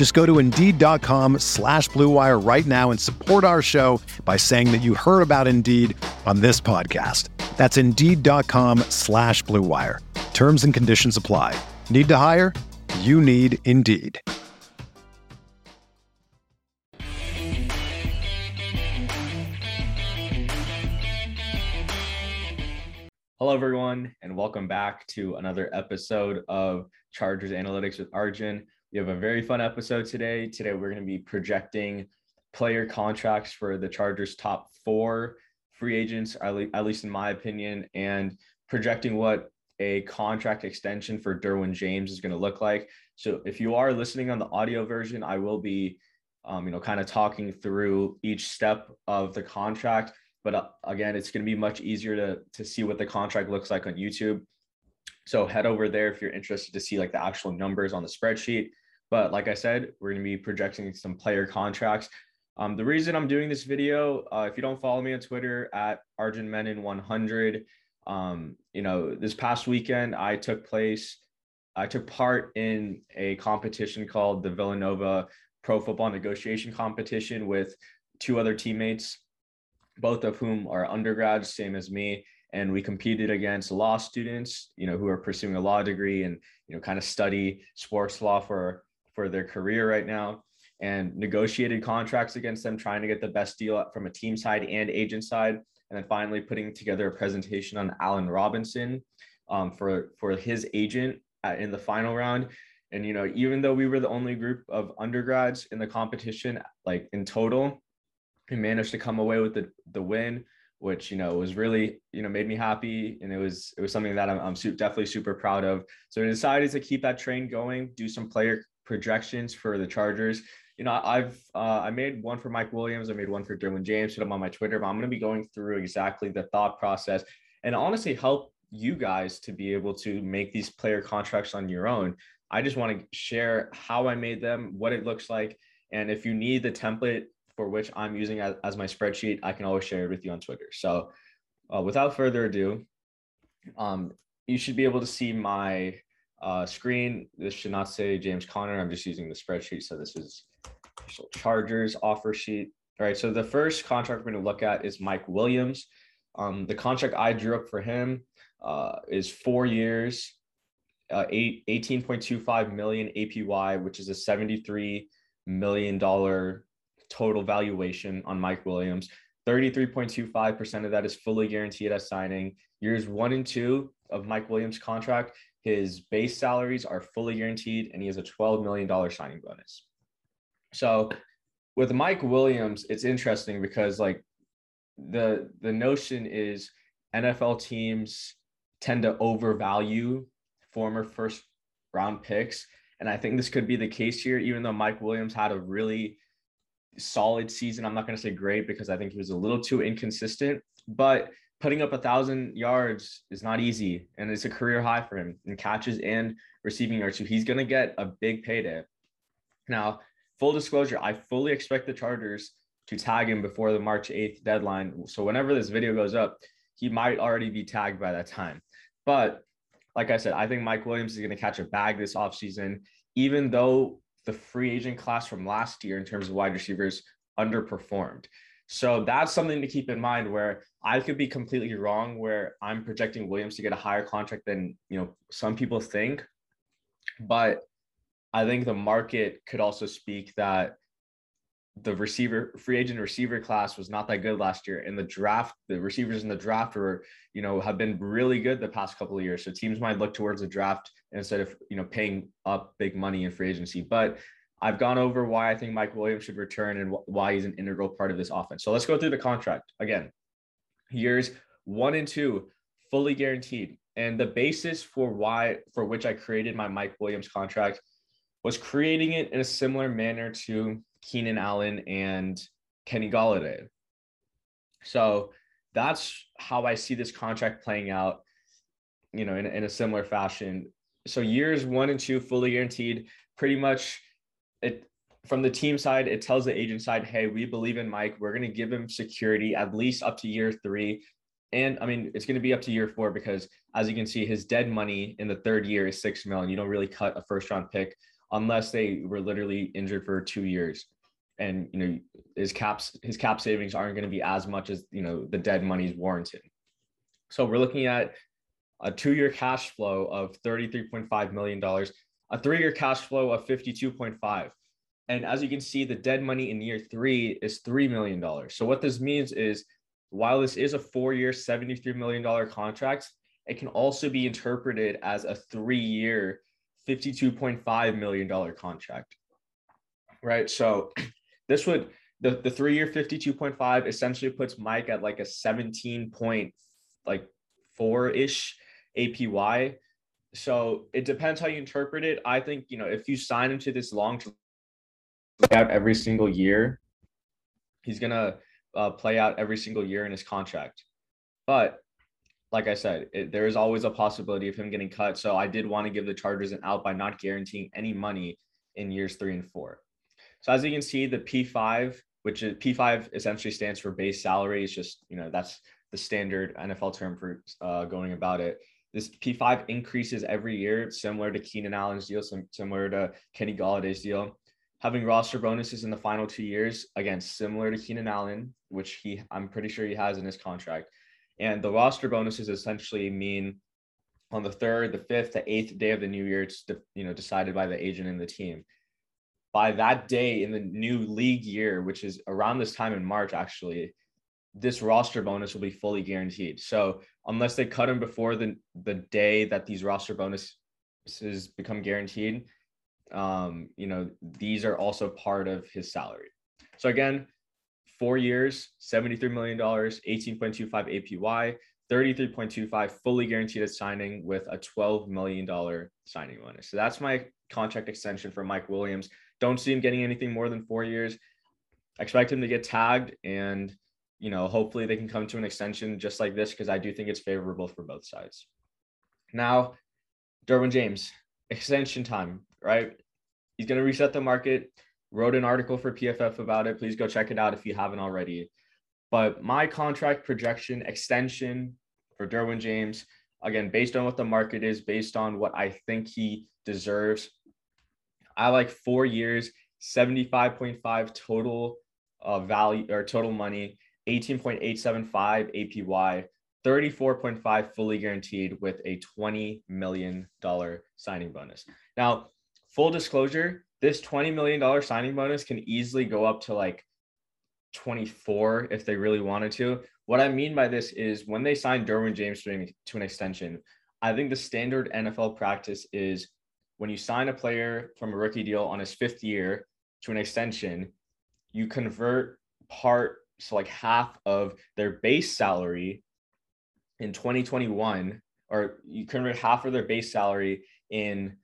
Just go to Indeed.com slash BlueWire right now and support our show by saying that you heard about Indeed on this podcast. That's Indeed.com slash BlueWire. Terms and conditions apply. Need to hire? You need Indeed. Hello, everyone, and welcome back to another episode of Chargers Analytics with Arjun. We have a very fun episode today. Today, we're going to be projecting player contracts for the Chargers' top four free agents, at least in my opinion, and projecting what a contract extension for Derwin James is going to look like. So, if you are listening on the audio version, I will be, um, you know, kind of talking through each step of the contract but uh, again, it's going to be much easier to, to see what the contract looks like on YouTube. So head over there if you're interested to see like the actual numbers on the spreadsheet. But like I said, we're going to be projecting some player contracts. Um, the reason I'm doing this video, uh, if you don't follow me on Twitter at Arjun Menon 100, um, you know, this past weekend I took place, I took part in a competition called the Villanova Pro Football Negotiation Competition with two other teammates both of whom are undergrads, same as me. And we competed against law students, you know, who are pursuing a law degree and, you know, kind of study sports law for, for their career right now and negotiated contracts against them, trying to get the best deal from a team side and agent side. And then finally putting together a presentation on Allen Robinson um, for, for his agent at, in the final round. And, you know, even though we were the only group of undergrads in the competition, like in total, we managed to come away with the the win, which you know was really you know made me happy, and it was it was something that I'm, I'm definitely super proud of. So I decided to keep that train going, do some player projections for the Chargers. You know, I've uh, I made one for Mike Williams, I made one for Derwin James, put them on my Twitter, but I'm going to be going through exactly the thought process and honestly help you guys to be able to make these player contracts on your own. I just want to share how I made them, what it looks like, and if you need the template for which I'm using as, as my spreadsheet, I can always share it with you on Twitter. So uh, without further ado, um, you should be able to see my uh, screen. This should not say James Conner. I'm just using the spreadsheet. So this is Chargers offer sheet. All right. So the first contract we're going to look at is Mike Williams. Um, the contract I drew up for him uh, is four years, uh, eight, 18.25 million APY, which is a $73 million total valuation on Mike Williams. 33.25% of that is fully guaranteed at signing. Years one and two of Mike Williams' contract, his base salaries are fully guaranteed, and he has a $12 million signing bonus. So with Mike Williams, it's interesting because like the the notion is NFL teams tend to overvalue former first round picks. And I think this could be the case here, even though Mike Williams had a really solid season. I'm not going to say great because I think he was a little too inconsistent, but putting up a thousand yards is not easy. And it's a career high for him in catches and receiving yards. So he's going to get a big payday. Now, full disclosure, I fully expect the Chargers to tag him before the March 8th deadline. So whenever this video goes up, he might already be tagged by that time. But like I said, I think Mike Williams is going to catch a bag this offseason, even though the free agent class from last year in terms of wide receivers underperformed. So that's something to keep in mind where I could be completely wrong where I'm projecting Williams to get a higher contract than, you know, some people think. But I think the market could also speak that the receiver free agent receiver class was not that good last year. and the draft, the receivers in the draft were, you know, have been really good the past couple of years. So teams might look towards the draft instead of, you know, paying up big money in free agency. But I've gone over why I think Mike Williams should return and why he's an integral part of this offense. So let's go through the contract again. Years one and two, fully guaranteed. And the basis for why, for which I created my Mike Williams contract was creating it in a similar manner to Keenan Allen and Kenny Golladay. So that's how I see this contract playing out, you know, in, in a similar fashion. So years one and two fully guaranteed, pretty much it from the team side, it tells the agent side, hey, we believe in Mike. We're going to give him security at least up to year three. And I mean, it's going to be up to year four because as you can see, his dead money in the third year is six million. You don't really cut a first round pick unless they were literally injured for two years and you know his caps his cap savings aren't going to be as much as you know the dead money is warranted so we're looking at a two-year cash flow of $33.5 million a three-year cash flow of 52.5 and as you can see the dead money in year three is $3 million so what this means is while this is a four-year $73 million contract it can also be interpreted as a three-year $52.5 million contract right? So this would the, the three year 52.5 essentially puts Mike at like a 17 point like four ish APY. So it depends how you interpret it. I think, you know, if you sign him to this long out every single year, he's going to uh, play out every single year in his contract. But like I said, it, there is always a possibility of him getting cut. So I did want to give the Chargers an out by not guaranteeing any money in years three and four. So as you can see, the P5, which is P5 essentially stands for base salary. It's just, you know, that's the standard NFL term for uh, going about it. This P5 increases every year, similar to Keenan Allen's deal, similar to Kenny Golladay's deal. Having roster bonuses in the final two years, again, similar to Keenan Allen, which he I'm pretty sure he has in his contract. And the roster bonuses essentially mean on the third, the fifth, the eighth day of the new year, it's you know decided by the agent and the team by that day in the new league year, which is around this time in March, actually, this roster bonus will be fully guaranteed. So unless they cut him before the the day that these roster bonuses become guaranteed, um, you know, these are also part of his salary. So again, four years, $73 million, 18.25 APY, 33.25 fully guaranteed at signing with a $12 million signing bonus. So that's my contract extension for Mike Williams. Don't see him getting anything more than four years. expect him to get tagged and you know hopefully they can come to an extension just like this because I do think it's favorable for both sides. Now, Derwin James, extension time, right? He's going to reset the market. Wrote an article for PFF about it. Please go check it out if you haven't already. But my contract projection extension for Derwin James, again, based on what the market is, based on what I think he deserves, I like four years, 75.5 total uh, value or total money, 18.875 APY, 34.5 fully guaranteed with a $20 million signing bonus. Now, full disclosure, this $20 million signing bonus can easily go up to like 24 if they really wanted to. What I mean by this is when they sign Derwin James to an extension, I think the standard NFL practice is when you sign a player from a rookie deal on his fifth year to an extension, you convert part, so like half of their base salary in 2021, or you convert half of their base salary in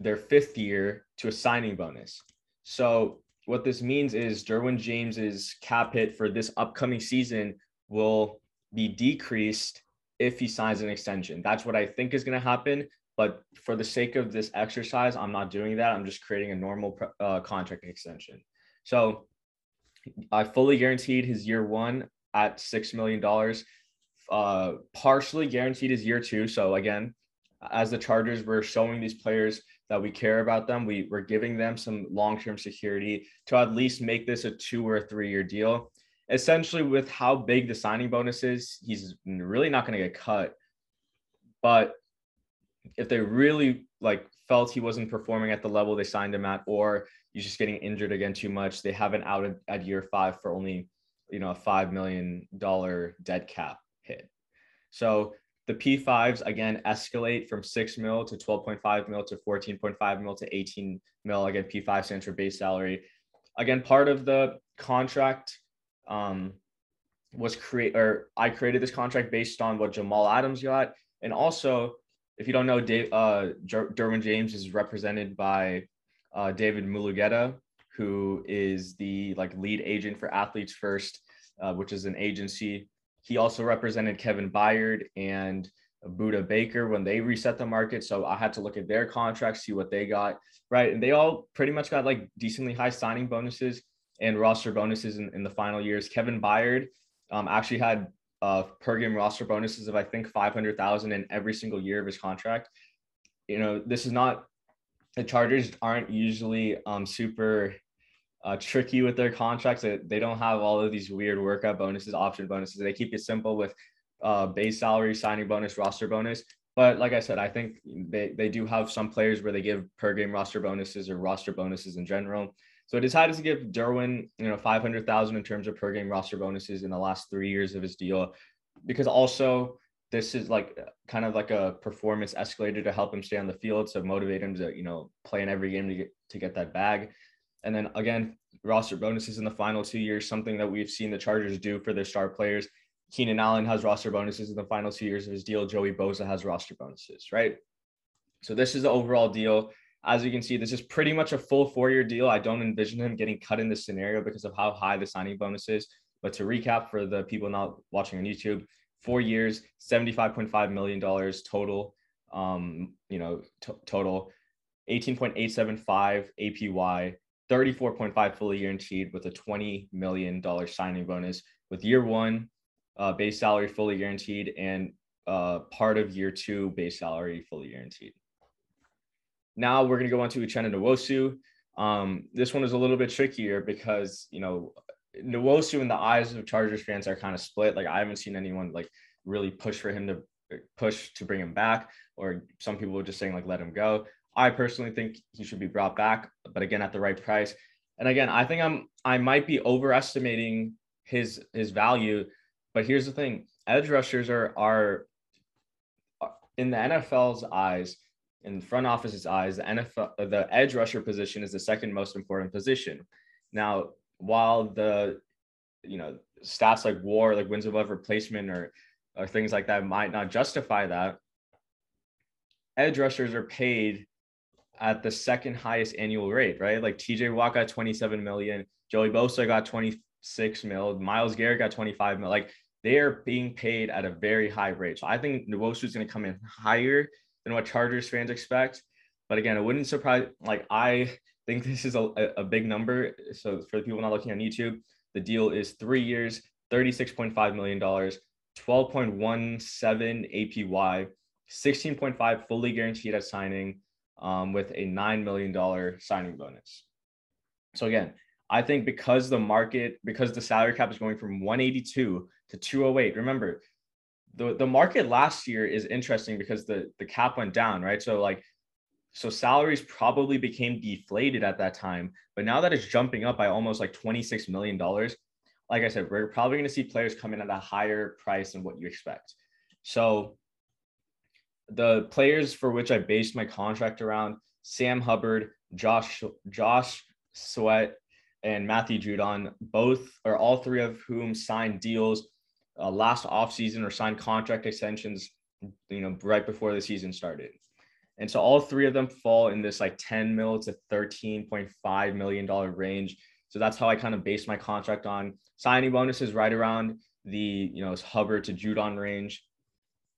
their fifth year to a signing bonus. So what this means is Derwin James's cap hit for this upcoming season will be decreased if he signs an extension. That's what I think is going to happen. But for the sake of this exercise, I'm not doing that. I'm just creating a normal uh, contract extension. So I fully guaranteed his year one at $6 million. Uh, partially guaranteed his year two. So again, as the Chargers, we're showing these players that we care about them. We, we're giving them some long-term security to at least make this a two or a three-year deal. Essentially, with how big the signing bonus is, he's really not going to get cut. But if they really like felt he wasn't performing at the level they signed him at, or he's just getting injured again too much, they haven't out at, at year five for only, you know, a $5 million dead cap hit. So the P5s again escalate from 6 mil to 12.5 mil to 14.5 mil to 18 mil. Again, P5 stands for base salary. Again, part of the contract um, was create or I created this contract based on what Jamal Adams got. And also, if you don't know, Dave, uh, Derwin James is represented by uh, David Mulugheta, who is the like lead agent for Athletes First, uh, which is an agency he also represented Kevin Byard and Budda Baker when they reset the market. So I had to look at their contracts, see what they got, right? And they all pretty much got like decently high signing bonuses and roster bonuses in, in the final years. Kevin Byard um, actually had uh, per game roster bonuses of I think 500,000 in every single year of his contract. You know, this is not the Chargers aren't usually um, super uh, tricky with their contracts. They, don't have all of these weird workout bonuses, option bonuses. They keep it simple with uh, base salary, signing bonus, roster bonus. But like I said, I think they, they do have some players where they give per game roster bonuses or roster bonuses in general. So I decided to give Derwin, you know, 500,000 in terms of per game roster bonuses in the last three years of his deal, because also this is like uh, kind of like a performance escalator to help him stay on the field, to motivate him to, you know, play in every game to get, to get that bag. And then again, roster bonuses in the final two years, something that we've seen the Chargers do for their star players. Keenan Allen has roster bonuses in the final two years of his deal. Joey Bosa has roster bonuses, right? So this is the overall deal. As you can see, this is pretty much a full four-year deal. I don't envision him getting cut in this scenario because of how high the signing bonus is. But to recap for the people not watching on YouTube, four years, $75.5 million total, um, you know, t- total, 18.875 APY, 34.5 fully guaranteed with a $20 million signing bonus with year one uh, base salary fully guaranteed and uh, part of year two base salary fully guaranteed. Now we're going to go on to Uchenna Nwosu. Um, this one is a little bit trickier because, you know, Nwosu in the eyes of Chargers fans are kind of split. Like I haven't seen anyone like really push for him to push to bring him back, or some people are just saying like let him go. I personally think he should be brought back, but again at the right price. And again, I think I'm I might be overestimating his his value, but here's the thing: edge rushers are are in the NFL's eyes, in front office's eyes, the NFL the edge rusher position is the second most important position. Now, while the you know stats like WAR, like wins above replacement, or or things like that might not justify that, edge rushers are paid at the second highest annual rate, right? Like TJ Watt got 27 million, Joey Bosa got 26 mil, Myles Garrett got 25 mil. Like they are being paid at a very high rate. So I think Nwosu is going to come in higher than what Chargers fans expect. But again, it wouldn't surprise. Like I think this is a, a big number. So for the people not looking on YouTube, the deal is three years, $36.5 million, 12.17 APY, 16.5 fully guaranteed at signing um, with a $9 million signing bonus. So again, I think because the market, because the salary cap is going from 182 to 208, remember, the, the market last year is interesting because the, the cap went down, right? So like, so salaries probably became deflated at that time, but now that it's jumping up by almost like $26 million, like I said, we're probably going to see players come in at a higher price than what you expect. So the players for which I based my contract around Sam Hubbard, Josh Josh Sweat, and Matthew Judon, both or all three of whom signed deals uh, last offseason or signed contract extensions, you know, right before the season started. And so all three of them fall in this like 10 mil to 13.5 million dollar range. So that's how I kind of based my contract on signing bonuses right around the, you know, Hubbard to Judon range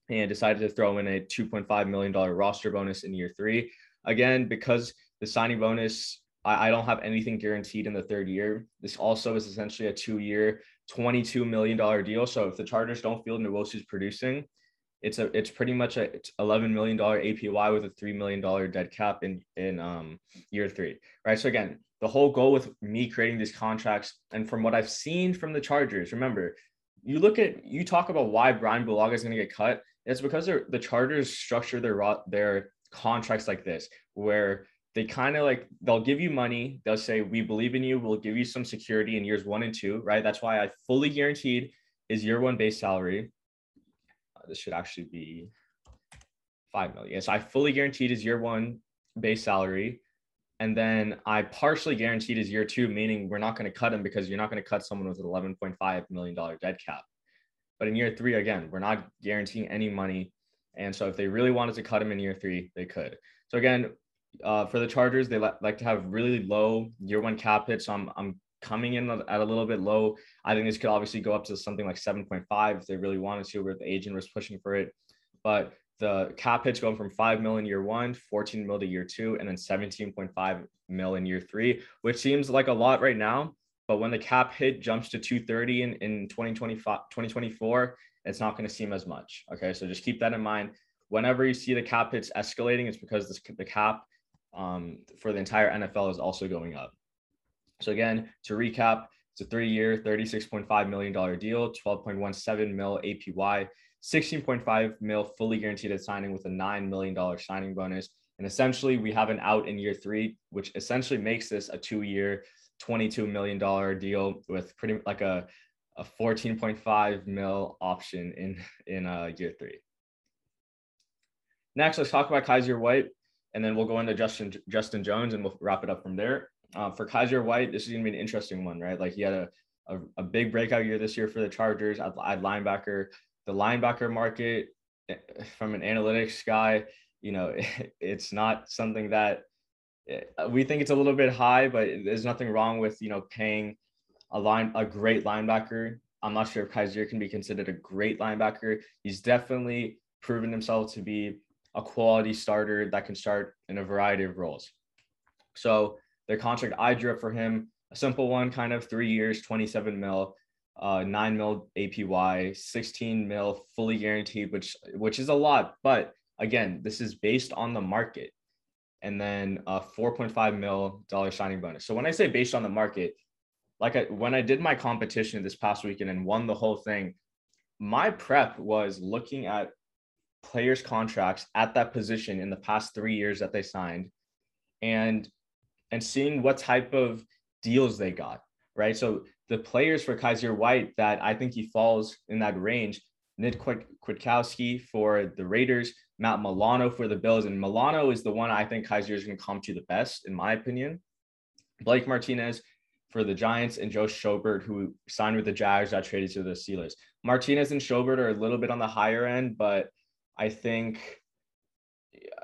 and decided to throw in a $2.5 million roster bonus in year three. Again, because the signing bonus, I, I, don't have anything guaranteed in the third year. This also is essentially a two year, $22 million deal. So if the Chargers don't feel Nwosu's producing, it's a it's pretty much a $11 million APY with a $3 million dead cap in in um, year three, right? So again, the whole goal with me creating these contracts and from what I've seen from the Chargers, remember, you look at you talk about why Brian Bulaga is going to get cut It's because the Chargers structure their their contracts like this, where they kind of like they'll give you money. They'll say, "We believe in you. We'll give you some security in years one and two, right?" That's why I fully guaranteed is year one base salary. Uh, this should actually be five million. So I fully guaranteed his year one base salary. And then I partially guaranteed his year two, meaning we're not going to cut him because you're not going to cut someone with an $11.5 million dead cap. But in year three, again, we're not guaranteeing any money. And so if they really wanted to cut him in year three, they could. So again, uh, for the Chargers, they li- like to have really low year one cap hits. So I'm, I'm coming in at a little bit low. I think this could obviously go up to something like 7.5 if they really wanted to, where the agent was pushing for it. But the cap hits going from 5 million year one, 14 mil to year two, and then 17.5 mil in year three, which seems like a lot right now. But when the cap hit jumps to 230 in, in 2025, 2024, it's not going to seem as much. Okay. So just keep that in mind. Whenever you see the cap hits escalating, it's because this, the cap um, for the entire NFL is also going up. So again, to recap, it's a three-year, $36.5 million deal, 12.17 mil APY, 16.5 mil fully guaranteed at signing with a $9 million signing bonus. And essentially, we have an out in year three, which essentially makes this a two-year, $22 million deal with pretty like a, a 14.5 mil option in, in uh, year three. Next, let's talk about Kyzir White, and then we'll go into Justin Justin Jones, and we'll wrap it up from there. Uh, for Kyzir White, this is going to be an interesting one, right? Like he had a, a, a big breakout year this year for the Chargers at linebacker. The linebacker market, eh, from an analytics guy, you know, it's not something that eh, we think it's a little bit high, but there's nothing wrong with you know paying a line a great linebacker. I'm not sure if Kyzir can be considered a great linebacker. He's definitely proven himself to be a quality starter that can start in a variety of roles. So the contract I drew up for him, a simple one, kind of three years, 27 mil, uh, nine mil APY, 16 mil fully guaranteed, which which is a lot. But again, this is based on the market, and then a 4.5 mil dollar signing bonus. So when I say based on the market, like I, when I did my competition this past weekend and won the whole thing, my prep was looking at players' contracts at that position in the past three years that they signed, and and seeing what type of deals they got. Right. So the players for Kyzir White that I think he falls in that range, Nick Kwiatkowski for the Raiders, Matt Milano for the Bills. And Milano is the one I think Kyzir is going to come to the best, in my opinion. Blake Martinez for the Giants and Joe Schobert, who signed with the Jags, got traded to the Steelers. Martinez and Schobert are a little bit on the higher end, but I think,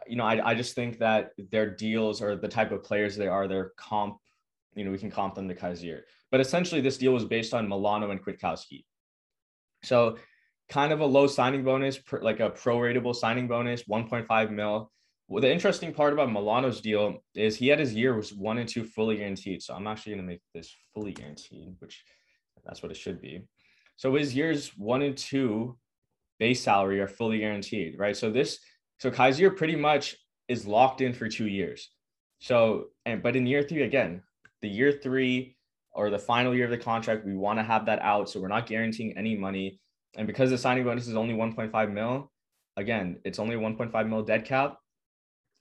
you know, I, I just think that their deals or the type of players they are, their comp, you know, we can comp them to Kyzir. But essentially, this deal was based on Milano and Kwiatkowski. So, kind of a low signing bonus, like a pro-ratable signing bonus, 1.5 mil. Well, the interesting part about Milano's deal is he had his year was one and two fully guaranteed. So I'm actually going to make this fully guaranteed, which that's what it should be. So his years one and two base salary are fully guaranteed, right? So this, so Kyzir pretty much is locked in for two years. So, and but in year three, again, the year three or the final year of the contract, we want to have that out. So we're not guaranteeing any money. And because the signing bonus is only 1.5 mil, again, it's only 1.5 mil dead cap.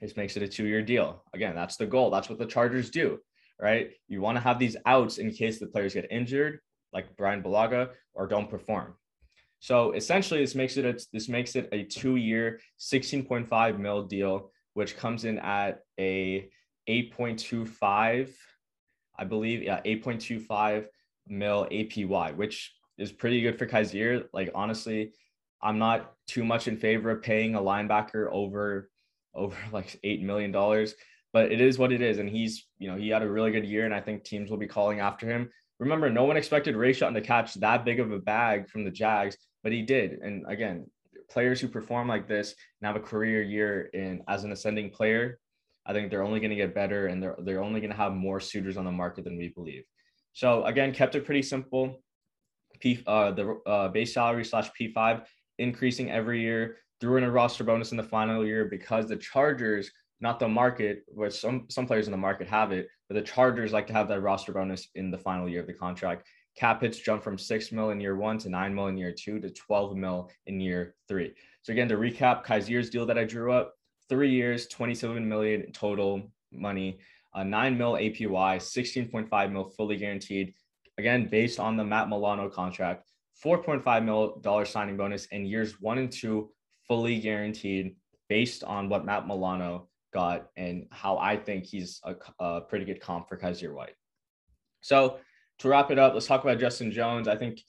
This makes it a two year deal. Again, that's the goal. That's what the Chargers do, right? You want to have these outs in case the players get injured, like Brian Bulaga, or don't perform. So essentially, this makes it a, this makes it a two year, 16.5 mil deal, which comes in at a 8.25 I believe, yeah, 8.25 mil APY, which is pretty good for Kyzir. Like honestly, I'm not too much in favor of paying a linebacker over over like eight million dollars, but it is what it is. And he's, you know, he had a really good year, and I think teams will be calling after him. Remember, no one expected Rayshawn to catch that big of a bag from the Jags, but he did. And again, players who perform like this and have a career year in as an ascending player, I think they're only going to get better and they're they're only going to have more suitors on the market than we believe. So again, kept it pretty simple. P uh, the uh, base salary slash P5 increasing every year. Threw in a roster bonus in the final year because the Chargers, not the market, where some some players in the market have it, but the Chargers like to have that roster bonus in the final year of the contract. cap hits jump from six mil in year one to nine mil in year two to 12 mil in year three. So again, to recap, Kyzir's deal that I drew up, three years, 27 million total money, uh, nine mil APY, 16.5 mil fully guaranteed. Again, based on the Matt Milano contract, 4.5 mil dollar signing bonus in years one and two, fully guaranteed based on what Matt Milano got and how I think he's a, a pretty good comp for Kyzir White. So to wrap it up, let's talk about Justin Jones. I think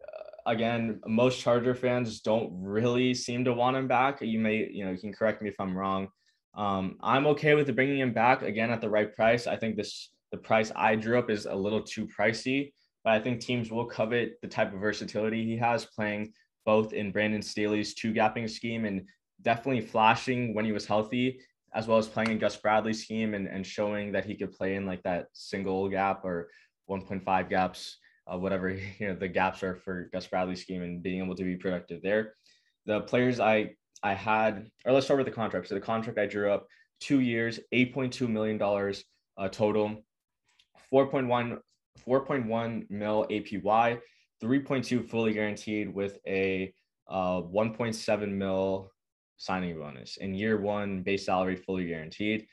uh, again, most Charger fans don't really seem to want him back. You may, you know, you can correct me if I'm wrong. Um, I'm okay with bringing him back again at the right price. I think this the price I drew up is a little too pricey, but I think teams will covet the type of versatility he has playing both in Brandon Staley's two gapping scheme and definitely flashing when he was healthy, as well as playing in Gus Bradley's scheme and, and showing that he could play in like that single gap or 1.5 gaps, uh, whatever you know the gaps are for Gus Bradley's scheme and being able to be productive there. The players I I had, or let's start with the contract. So the contract I drew up, two years, $8.2 million uh, total, 4.1, 4.1 mil APY, 3.2 fully guaranteed with a uh, 1.7 mil signing bonus in year one, base salary fully guaranteed.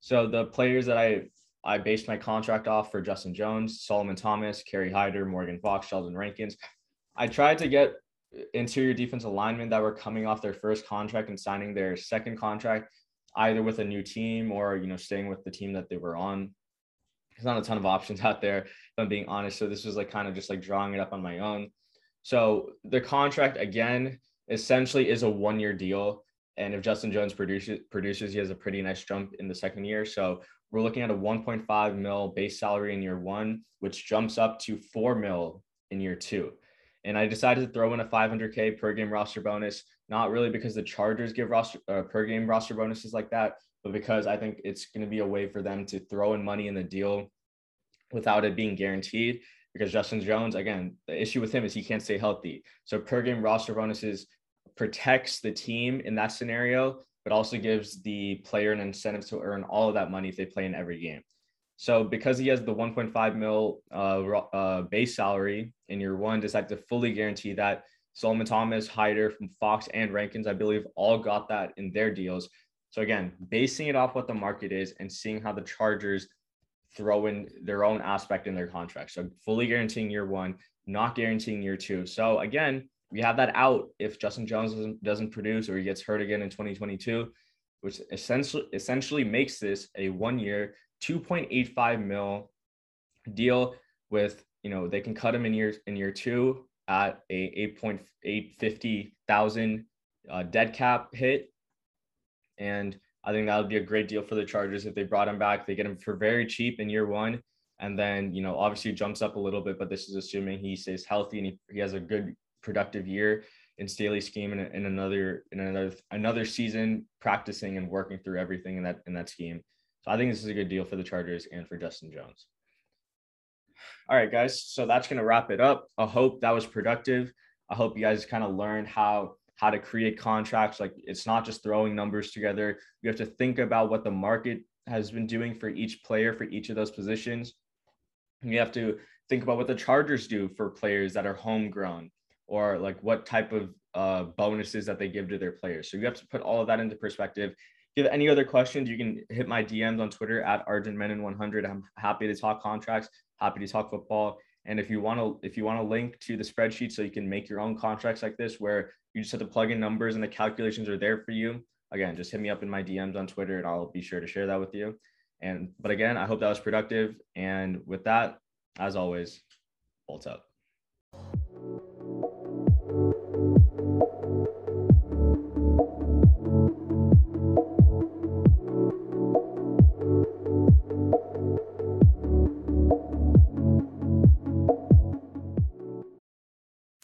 So the players that I I based my contract off for Justin Jones, Solomon Thomas, Kerry Hyder, Morgan Fox, Sheldon Rankins. I tried to get interior defensive linemen that were coming off their first contract and signing their second contract, either with a new team or you know staying with the team that they were on. There's not a ton of options out there, if I'm being honest. So this was like kind of just like drawing it up on my own. So the contract again essentially is a one-year deal. And if Justin Jones produces produces, he has a pretty nice jump in the second year. So we're looking at a 1.5 mil base salary in year one, which jumps up to four mil in year two. And I decided to throw in a 500k per game roster bonus, not really because the Chargers give roster uh, per game roster bonuses like that, but because I think it's going to be a way for them to throw in money in the deal without it being guaranteed. Because Justin Jones, again, the issue with him is he can't stay healthy. So per game roster bonuses protects the team in that scenario, but also gives the player an incentive to earn all of that money if they play in every game. So because he has the 1.5 mil uh, uh, base salary in year one, decided to fully guarantee that. Solomon Thomas, Hyder from Fox and Rankins, I believe, all got that in their deals. So again, basing it off what the market is and seeing how the Chargers throw in their own aspect in their contract. So fully guaranteeing year one, not guaranteeing year two. So again, we have that out if Justin Jones doesn't, doesn't produce or he gets hurt again in 2022, which essentially essentially makes this a one year 2.85 mil deal with you know they can cut him in year in year two at a 8.850 thousand uh, dead cap hit. And i think that would be a great deal for the chargers if they brought him back. They get him for very cheap in year one. And then you know obviously jumps up a little bit but this is assuming he stays healthy and he, he has a good productive year in Staley's scheme and, another in another another season practicing and working through everything in that in that scheme so I think this is a good deal for the Chargers and for Justin Jones. All right, guys. So that's going to wrap it up. I hope that was productive. I hope you guys kind of learned how how to create contracts. Like it's not just throwing numbers together. You have to think about what the market has been doing for each player for each of those positions. You have to think about what the Chargers do for players that are homegrown or like what type of uh, bonuses that they give to their players. So you have to put all of that into perspective If you have any other questions, you can hit my DMs on Twitter at ArjunMenon100. I'm happy to talk contracts, happy to talk football. And if you want to, if you want to link to the spreadsheet so you can make your own contracts like this, where you just have to plug in numbers and the calculations are there for you. Again, just hit me up in my DMs on Twitter and I'll be sure to share that with you. And but again, I hope that was productive. And with that, as always, bolts up.